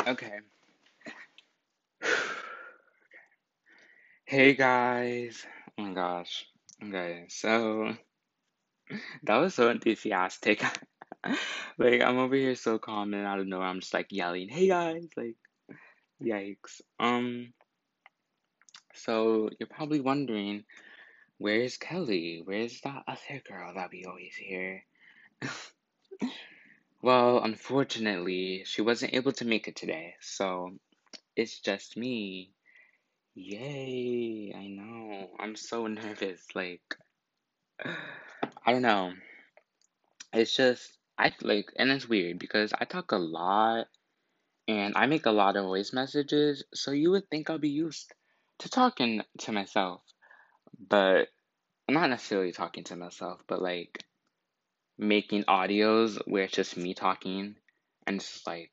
Okay. Hey guys. Oh my gosh. Okay, so that was so enthusiastic. Like I'm over here so calm and out of nowhere I'm just like yelling, "Hey guys!" Like yikes. Um, so you're probably wondering, where's Kelly? Where's that other girl that we always hear? Well, unfortunately, she wasn't able to make it today, so it's just me. Yay, I know. I'm so nervous. Like, I don't know. It's just, I like, and it's weird because I talk a lot and I make a lot of voice messages, so you would think I'll be used to talking to myself, but I'm not necessarily talking to myself, but like making audios where it's just me talking and it's just like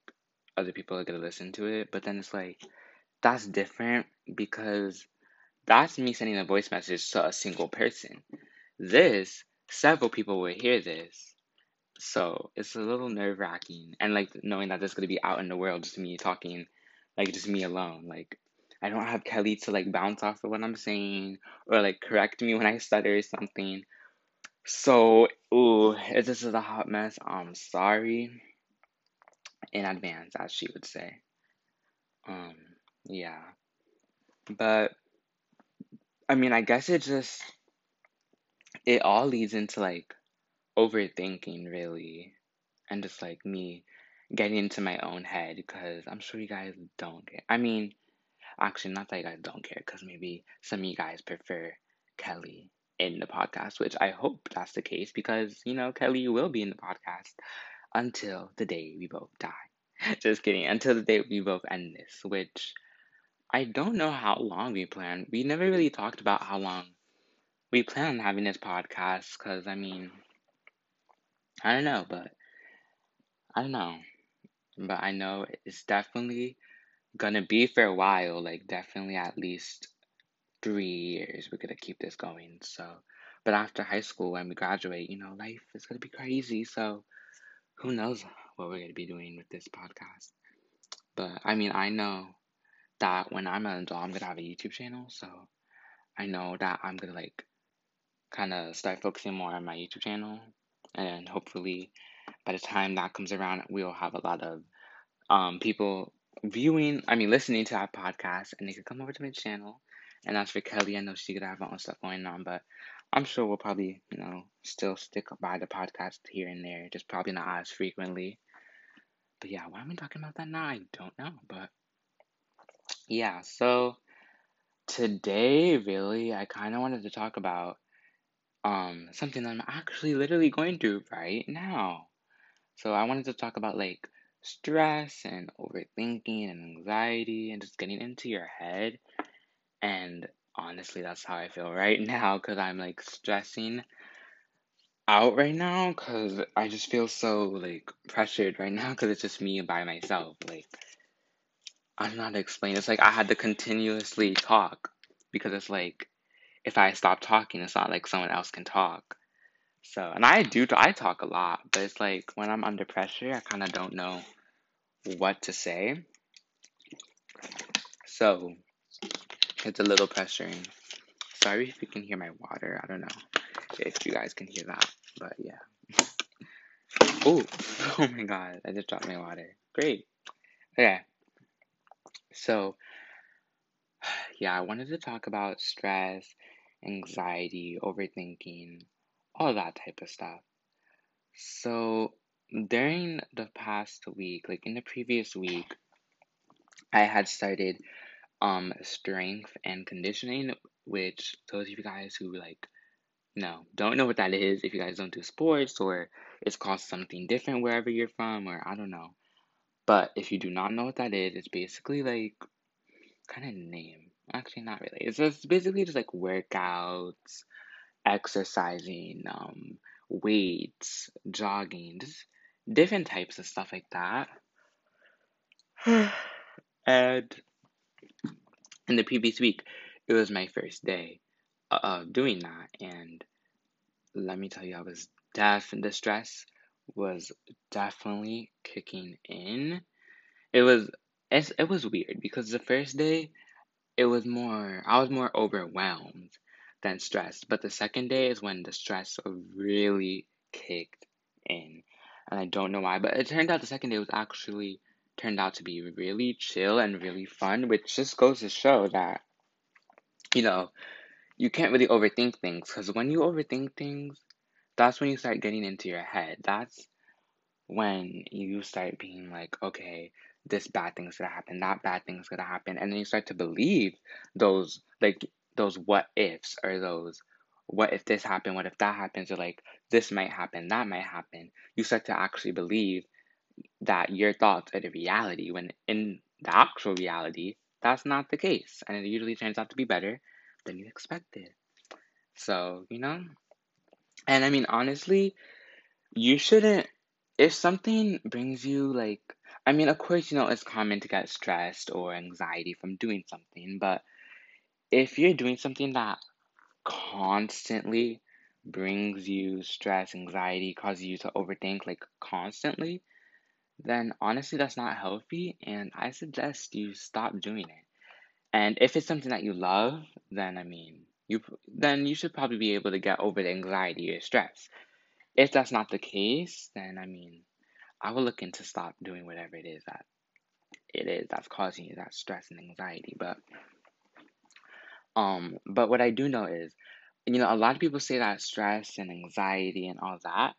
other people are gonna listen to it, but then it's like, that's different because that's me sending a voice message to a single person. This, several people will hear this. So it's a little nerve wracking. And like knowing that this is gonna be out in the world, just me talking, like just me alone. Like I don't have Kelly to like bounce off of what I'm saying or like correct me when I stutter or something. So, ooh, if this is a hot mess, I'm sorry in advance, as she would say. Um, yeah. But I mean, I guess it just it all leads into like overthinking really and just like me getting into my own head because I'm sure you guys don't care. I mean, actually, not that you guys don't care because maybe some of you guys prefer Kelly in the podcast, which I hope that's the case because you know Kelly will be in the podcast until the day we both die. Just kidding. Until the day we both end this, which I don't know how long we plan. We never really talked about how long we plan on having this podcast because I mean, I don't know, but I don't know. But I know it's definitely gonna be for a while, like definitely at least three years. We're gonna keep this going. So, but after high school, when we graduate, you know, life is gonna be crazy. So, who knows what we're gonna be doing with this podcast? But I mean, I know that when I'm an adult, I'm gonna have a YouTube channel. So, I know that I'm gonna like kind of start focusing more on my YouTube channel, and hopefully, by the time that comes around, we'll have a lot of um people viewing. I mean, listening to our podcast, and they can come over to my channel. And as for Kelly, I know she could have her own stuff going on, but I'm sure we'll probably, you know, still stick by the podcast here and there, just probably not as frequently. But yeah, why am I talking about that now? I don't know, but yeah. So today, really, I kind of wanted to talk about um something that I'm actually literally going through right now. So I wanted to talk about like stress and overthinking and anxiety and just getting into your head. And honestly, that's how I feel right now because I'm like stressing out right now because I just feel so like pressured right now because it's just me by myself. Like, I don't know how to explain. It's like I had to continuously talk because it's like if I stop talking, it's not like someone else can talk. So, and I do, I talk a lot, but it's like when I'm under pressure, I kind of don't know what to say. So, it's a little pressuring. Sorry if you can hear my water. I don't know if you guys can hear that, but yeah. Oh, oh my god, I just dropped my water. Great. Okay. So, yeah, I wanted to talk about stress, anxiety, overthinking, all that type of stuff. So, during the past week, like in the previous week, I had started um strength and conditioning, which those of you guys who like no, don't know what that is if you guys don't do sports or it's called something different wherever you're from or I don't know. But if you do not know what that is, it's basically like kind of name. Actually, not really. It's just basically just like workouts, exercising, um, weights, jogging, just different types of stuff like that. and in the previous week, it was my first day uh, of doing that, and let me tell you, I was deaf. The stress was definitely kicking in. It was it's, it was weird because the first day it was more I was more overwhelmed than stressed. But the second day is when the stress really kicked in. And I don't know why, but it turned out the second day was actually turned out to be really chill and really fun, which just goes to show that, you know, you can't really overthink things because when you overthink things, that's when you start getting into your head. That's when you start being like, okay, this bad thing's gonna happen, that bad thing's gonna happen, and then you start to believe those like those what ifs or those what if this happened, what if that happens, or like this might happen, that might happen. You start to actually believe that your thoughts are the reality when in the actual reality, that's not the case. And it usually turns out to be better than you expected. So, you know? And I mean, honestly, you shouldn't, if something brings you like, I mean, of course, you know, it's common to get stressed or anxiety from doing something, but if you're doing something that constantly brings you stress, anxiety, causes you to overthink like constantly, then honestly that's not healthy and I suggest you stop doing it. And if it's something that you love, then I mean, you then you should probably be able to get over the anxiety or stress. If that's not the case, then I mean, I will look into stop doing whatever it is that it is that's causing you that stress and anxiety. But um, but what I do know is, you know, a lot of people say that stress and anxiety and all that,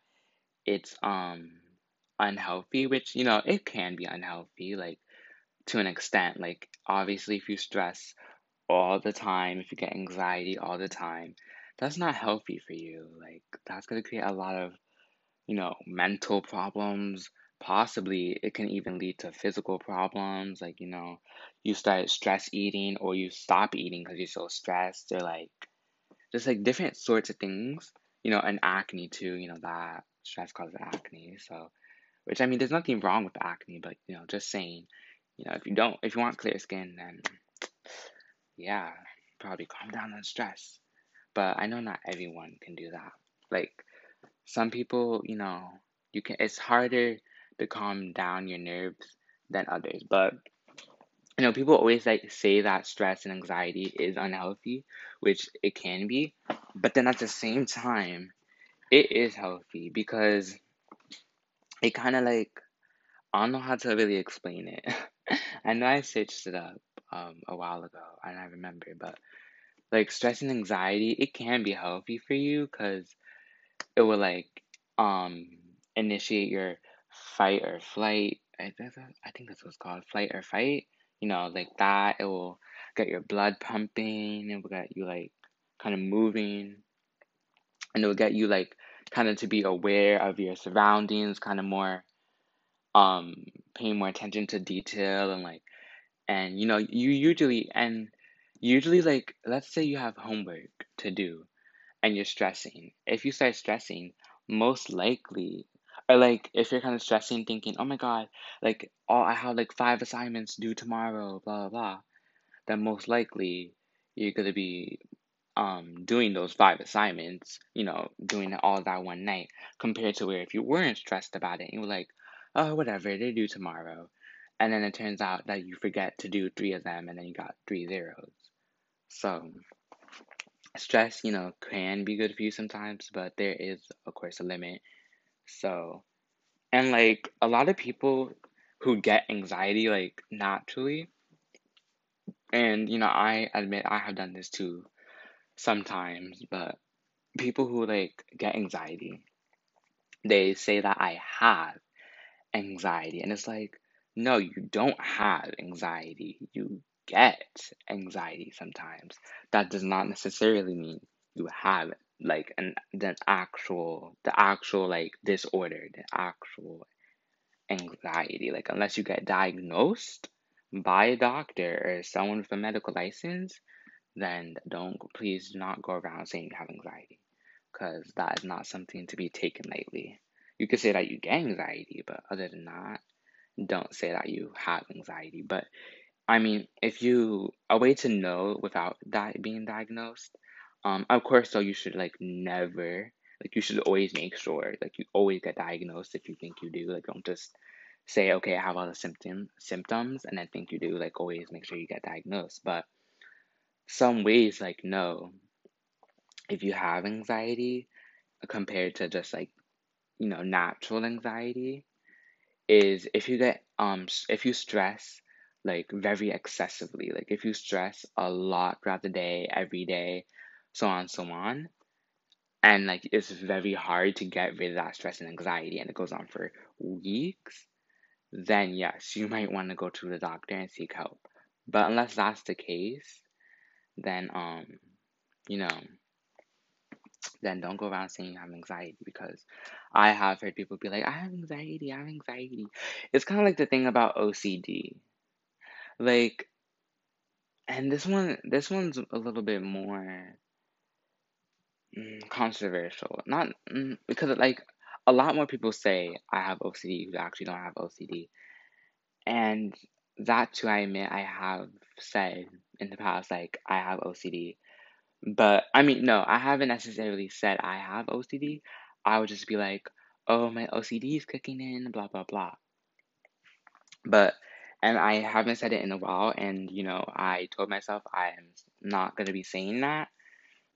it's um unhealthy, which you know it can be unhealthy, like to an extent. Like obviously, if you stress all the time, if you get anxiety all the time, that's not healthy for you. Like that's gonna create a lot of you know mental problems. Possibly, it can even lead to physical problems, like you know, you start stress eating or you stop eating because you're so stressed, or like just like different sorts of things. You know, and acne too. You know that stress causes acne, so which I mean, there's nothing wrong with acne, but you know, just saying, you know, if you don't, if you want clear skin, then yeah, probably calm down on stress. But I know not everyone can do that. Like some people, you know, you can. It's harder to calm down your nerves than others. But you know, people always like say that stress and anxiety is unhealthy, which it can be. But then at the same time, it is healthy because it kind of like I don't know how to really explain it. I know I searched it up um a while ago and I remember, but like stress and anxiety, it can be healthy for you because it will like um initiate your fight or flight. I think that's, I think that's what it's called, flight or fight. You know, like that. It will get your blood pumping. It will get you like kind of moving, and it will get you like kind of to be aware of your surroundings, kind of more um paying more attention to detail and like and you know you usually and usually like let's say you have homework to do and you're stressing. If you start stressing most likely or like if you're kind of stressing thinking oh my god like oh i have like five assignments due tomorrow blah blah blah then most likely you're going to be um doing those five assignments, you know, doing it all that one night, compared to where if you weren't stressed about it, you were like, oh, whatever, they do tomorrow. And then it turns out that you forget to do three of them and then you got three zeros. So, stress, you know, can be good for you sometimes, but there is, of course, a limit. So, and like a lot of people who get anxiety, like naturally, and you know, I admit I have done this too sometimes, but people who like get anxiety, they say that I have anxiety, and it's like, no, you don't have anxiety. You get anxiety sometimes. That does not necessarily mean you have like an the actual the actual like disorder, the actual anxiety. Like unless you get diagnosed by a doctor or someone with a medical license, then don't please do not go around saying you have anxiety because that is not something to be taken lightly. You could say that you get anxiety, but other than that, don't say that you have anxiety. But I mean, if you a way to know without that being diagnosed, um, of course, though you should like never like you should always make sure like you always get diagnosed if you think you do. Like don't just say, okay, I have all the symptom symptoms, and I think you do, like always make sure you get diagnosed. But some ways, like no, if you have anxiety compared to just like you know natural anxiety, is if you get um if you stress like very excessively, like if you stress a lot throughout the day, every day, so on, so on, and like it's very hard to get rid of that stress and anxiety, and it goes on for weeks then yes, you might want to go to the doctor and seek help. But unless that's the case, then um, you know, then don't go around saying you have anxiety because I have heard people be like, I have anxiety, I have anxiety. It's kind of like the thing about OCD. Like, and this one, this one's a little bit more mm, controversial. Not mm, because like a lot more people say I have OCD who actually don't have OCD. And that too, I admit I have said in the past, like, I have OCD. But I mean, no, I haven't necessarily said I have OCD. I would just be like, oh, my OCD is kicking in, blah, blah, blah. But, and I haven't said it in a while. And, you know, I told myself I am not going to be saying that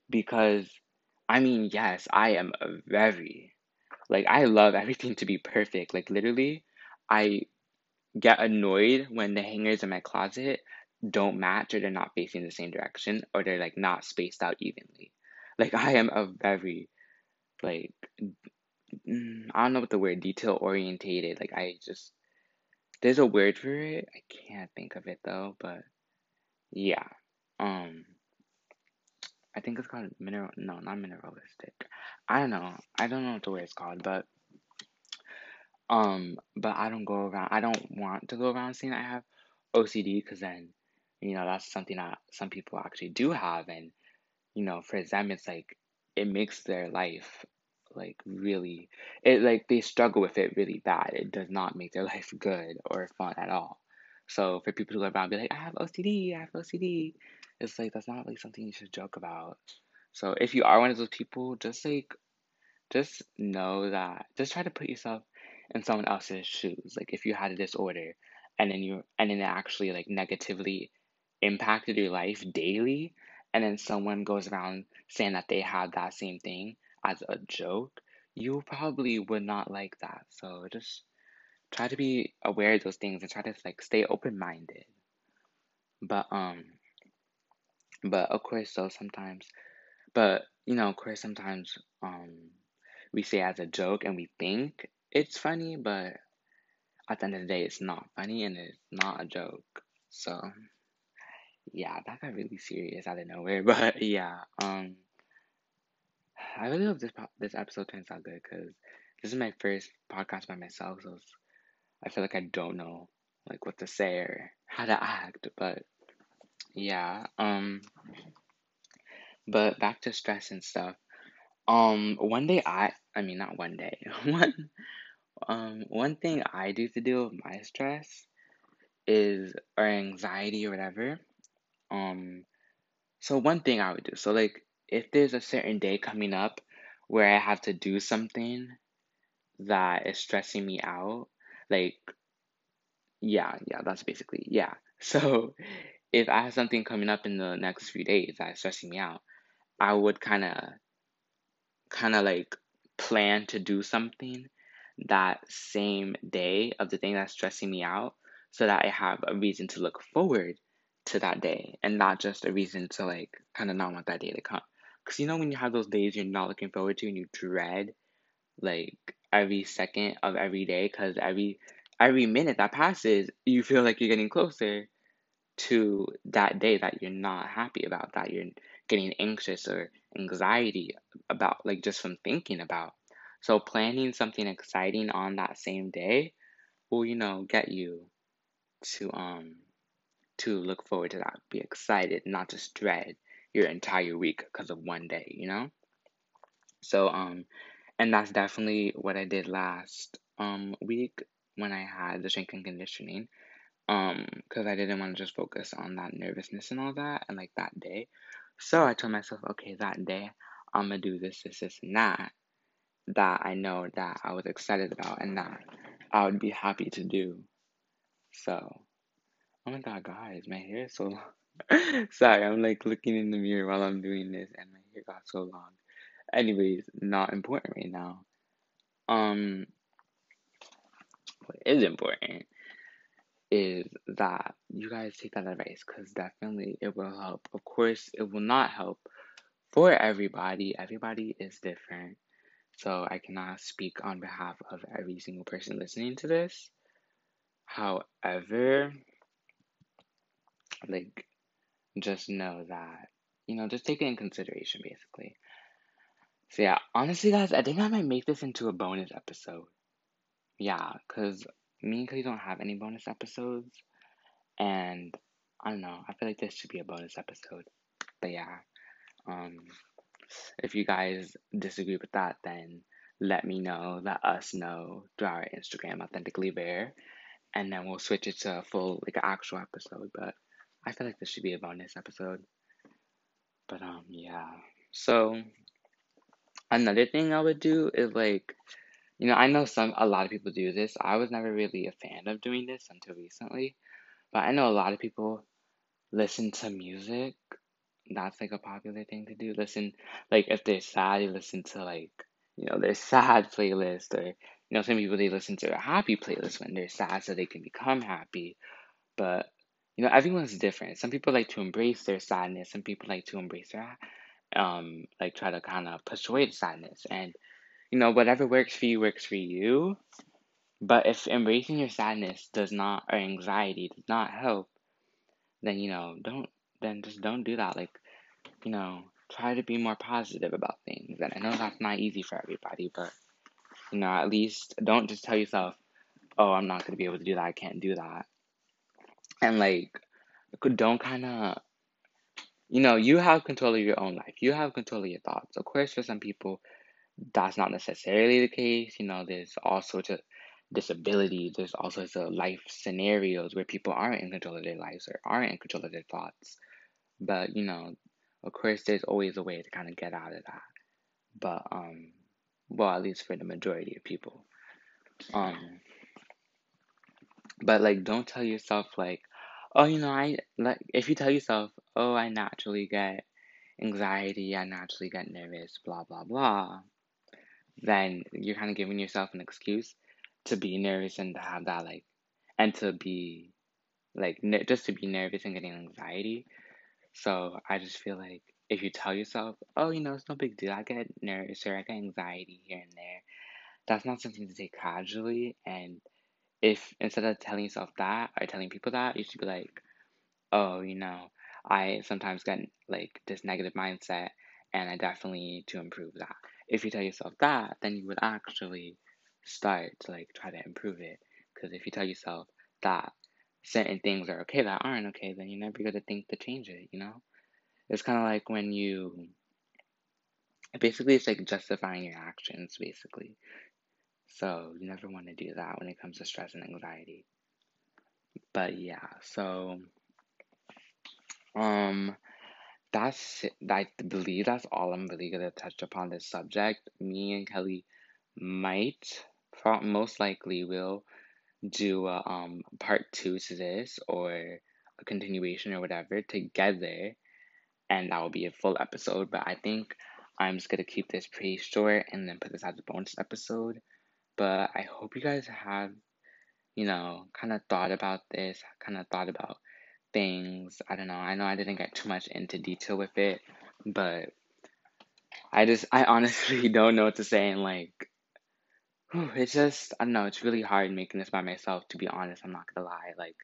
because, I mean, yes, I am very, like, I love everything to be perfect. Like, literally, I get annoyed when the hangers in my closet don't match or they're not facing the same direction or they're like not spaced out evenly. Like I am a very like mm, I don't know what the word detail orientated. Like I just there's a word for it. I can't think of it though, but yeah. Um I think it's called mineral no, not mineralistic. I don't know. I don't know what the word is called, but um, but I don't go around, I don't want to go around saying I have OCD because then, you know, that's something that some people actually do have. And, you know, for them, it's like, it makes their life like really, it like they struggle with it really bad. It does not make their life good or fun at all. So for people to go around and be like, I have OCD, I have OCD, it's like, that's not like something you should joke about. So if you are one of those people, just like, just know that, just try to put yourself in someone else's shoes. Like if you had a disorder and then you and then it actually like negatively impacted your life daily and then someone goes around saying that they had that same thing as a joke, you probably would not like that. So just try to be aware of those things and try to like stay open minded. But um but of course so sometimes but you know of course sometimes um we say as a joke and we think it's funny, but at the end of the day, it's not funny and it's not a joke. So, yeah, that got really serious out of nowhere. But yeah, um, I really hope this this episode turns out good because this is my first podcast by myself, so I feel like I don't know like what to say or how to act. But yeah, um, but back to stress and stuff. Um, one day I, I mean, not one day, one um, one thing I do to deal with my stress is or anxiety or whatever. Um, so one thing I would do. So like if there's a certain day coming up where I have to do something that is stressing me out, like yeah, yeah, that's basically yeah. So if I have something coming up in the next few days that's stressing me out, I would kind of kind of like plan to do something that same day of the thing that's stressing me out so that I have a reason to look forward to that day and not just a reason to like kind of not want that day to come. Because you know, when you have those days you're not looking forward to and you dread like every second of every day because every every minute that passes you feel like you're getting closer to that day that you're not happy about that you're getting anxious or anxiety about like just from thinking about so planning something exciting on that same day will, you know, get you to um to look forward to that, be excited, not just dread your entire week because of one day, you know? So um and that's definitely what I did last um week when I had the strength and conditioning. Um, because I didn't want to just focus on that nervousness and all that and like that day. So I told myself, okay, that day I'm gonna do this, this, this, and that that I know that I was excited about and that I would be happy to do. So, oh my god, guys, my hair is so long. Sorry, I'm like looking in the mirror while I'm doing this, and my hair got so long. Anyways, not important right now. Um, what is important is that you guys take that advice because definitely it will help. Of course, it will not help for everybody. Everybody is different. So I cannot speak on behalf of every single person listening to this. However, like, just know that, you know, just take it in consideration, basically. So, yeah, honestly, guys, I think I might make this into a bonus episode. Yeah, because me and Cody don't have any bonus episodes. And I don't know, I feel like this should be a bonus episode. But yeah, um, if you guys disagree with that, then let me know, let us know through our Instagram, Authentically Rare, and then we'll switch it to a full, like, actual episode. But I feel like this should be a bonus episode. But, um, yeah. So, another thing I would do is, like, you know, I know some, a lot of people do this. I was never really a fan of doing this until recently. But I know a lot of people listen to music. That's like a popular thing to do. Listen, like if they're sad, they listen to like, you know, their sad playlist, or you know, some people they listen to a happy playlist when they're sad so they can become happy. But you know, everyone's different. Some people like to embrace their sadness. Some people like to embrace their, um, like try to kind of push away the sadness. And you know, whatever works for you works for you. But if embracing your sadness does not, or anxiety does not help, then, you know, don't, then just don't do that. Like, you know, try to be more positive about things. And I know that's not easy for everybody, but, you know, at least don't just tell yourself, oh, I'm not going to be able to do that. I can't do that. And, like, don't kind of, you know, you have control of your own life. You have control of your thoughts. Of course, for some people, that's not necessarily the case. You know, there's all sorts of disabilities, there's all sorts of life scenarios where people aren't in control of their lives or aren't in control of their thoughts. But, you know, of course, there's always a way to kind of get out of that. But, um, well, at least for the majority of people. Um, but like, don't tell yourself like, oh, you know, I like if you tell yourself, oh, I naturally get anxiety, I naturally get nervous, blah blah blah, then you're kind of giving yourself an excuse to be nervous and to have that like, and to be like just to be nervous and getting anxiety. So I just feel like if you tell yourself, oh, you know, it's no big deal, I get nervous or I get anxiety here and there, that's not something to take casually. And if instead of telling yourself that or telling people that, you should be like, oh, you know, I sometimes get like this negative mindset and I definitely need to improve that. If you tell yourself that, then you would actually start to like try to improve it. Because if you tell yourself that certain things are okay that aren't okay, then you're never gonna think to change it, you know? It's kind of like when you basically it's like justifying your actions, basically. So you never want to do that when it comes to stress and anxiety. But yeah, so um that's I believe that's all I'm really gonna touch upon this subject. Me and Kelly might most likely will do a um part two to this or a continuation or whatever together and that will be a full episode but i think i'm just gonna keep this pretty short and then put this as a bonus episode but i hope you guys have you know kind of thought about this kind of thought about things i don't know i know i didn't get too much into detail with it but i just i honestly don't know what to say and like it's just I don't know, it's really hard making this by myself to be honest, I'm not gonna lie. Like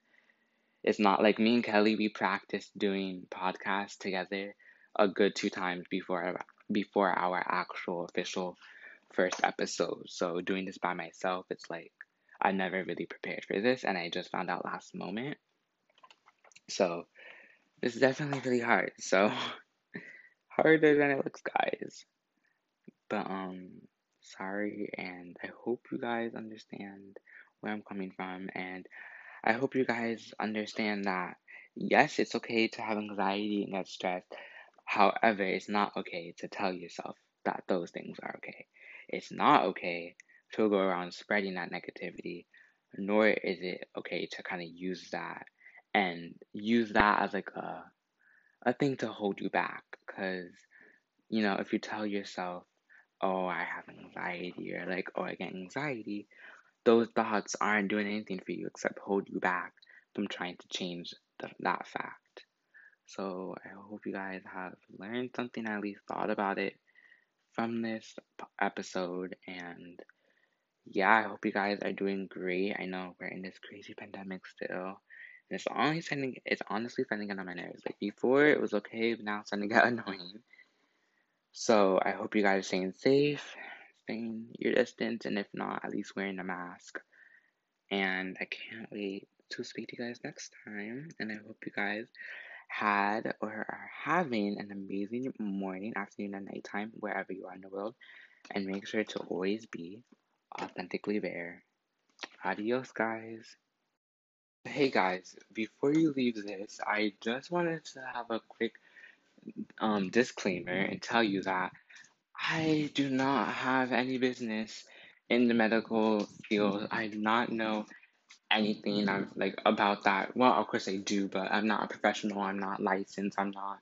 it's not like me and Kelly we practiced doing podcasts together a good two times before before our actual official first episode. So doing this by myself, it's like I never really prepared for this and I just found out last moment. So it's definitely really hard. So harder than it looks, guys. But um sorry, and I hope you guys understand where I'm coming from, and I hope you guys understand that yes, it's okay to have anxiety and get stressed. However, it's not okay to tell yourself that those things are okay. It's not okay to go around spreading that negativity nor is it okay to kind of use that and use that as like a a thing to hold you back. Because you know if you tell yourself oh i have anxiety or like oh i get anxiety those thoughts aren't doing anything for you except hold you back from trying to change the, that fact. So i hope you guys have learned something at least thought about it from this episode and yeah, I hope you guys are doing great. I know we're in this crazy pandemic still. And it's only sending it's honestly sending it on my nerves. Like before it was okay, but now it's starting to get annoying. So I hope you guys are staying safe, staying your distance, and if not, at least wearing a mask. And I can't wait to speak to you guys next time. And I hope you guys had or are having an amazing morning, afternoon, and nighttime, wherever you are in the world. And make sure to always be authentically there. Adios, guys. Hey guys, before you leave this, I just wanted to have a quick um, disclaimer and tell you that I do not have any business in the medical field. I do not know anything I'm, like about that. Well, of course I do, but I'm not a professional. I'm not licensed. I'm not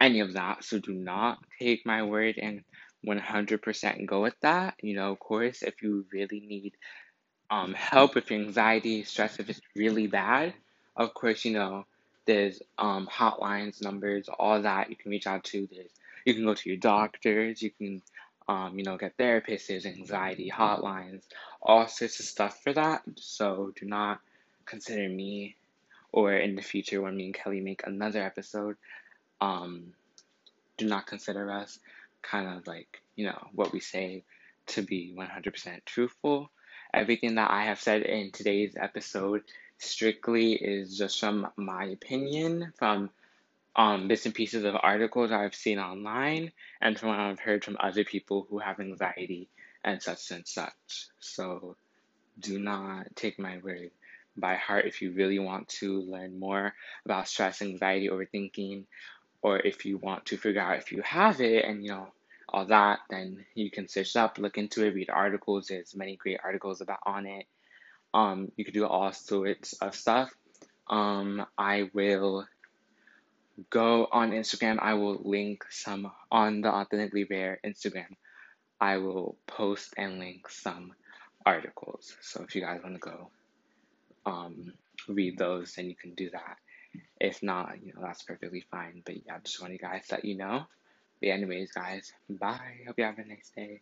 any of that. So do not take my word and 100% go with that. You know, of course, if you really need um, help with your anxiety, stress, if it's really bad, of course, you know, there's um, hotlines, numbers, all that you can reach out to. There's, you can go to your doctors, you can, um, you know, get therapists, there's anxiety hotlines, all sorts of stuff for that. So do not consider me, or in the future when me and Kelly make another episode, um, do not consider us kind of like, you know, what we say to be 100% truthful. Everything that I have said in today's episode strictly is just from my opinion, from um, bits and pieces of articles I've seen online, and from what I've heard from other people who have anxiety and such and such. So do not take my word by heart if you really want to learn more about stress, anxiety, overthinking, or if you want to figure out if you have it and you know all that, then you can search up, look into it, read articles. There's many great articles about on it. Um, you could do all sorts of stuff. Um, I will go on Instagram. I will link some on the Authentically Rare Instagram. I will post and link some articles. So if you guys want to go um, read those, then you can do that. If not, you know, that's perfectly fine. But yeah, I just want you guys to let you know. But anyways, guys, bye. Hope you have a nice day.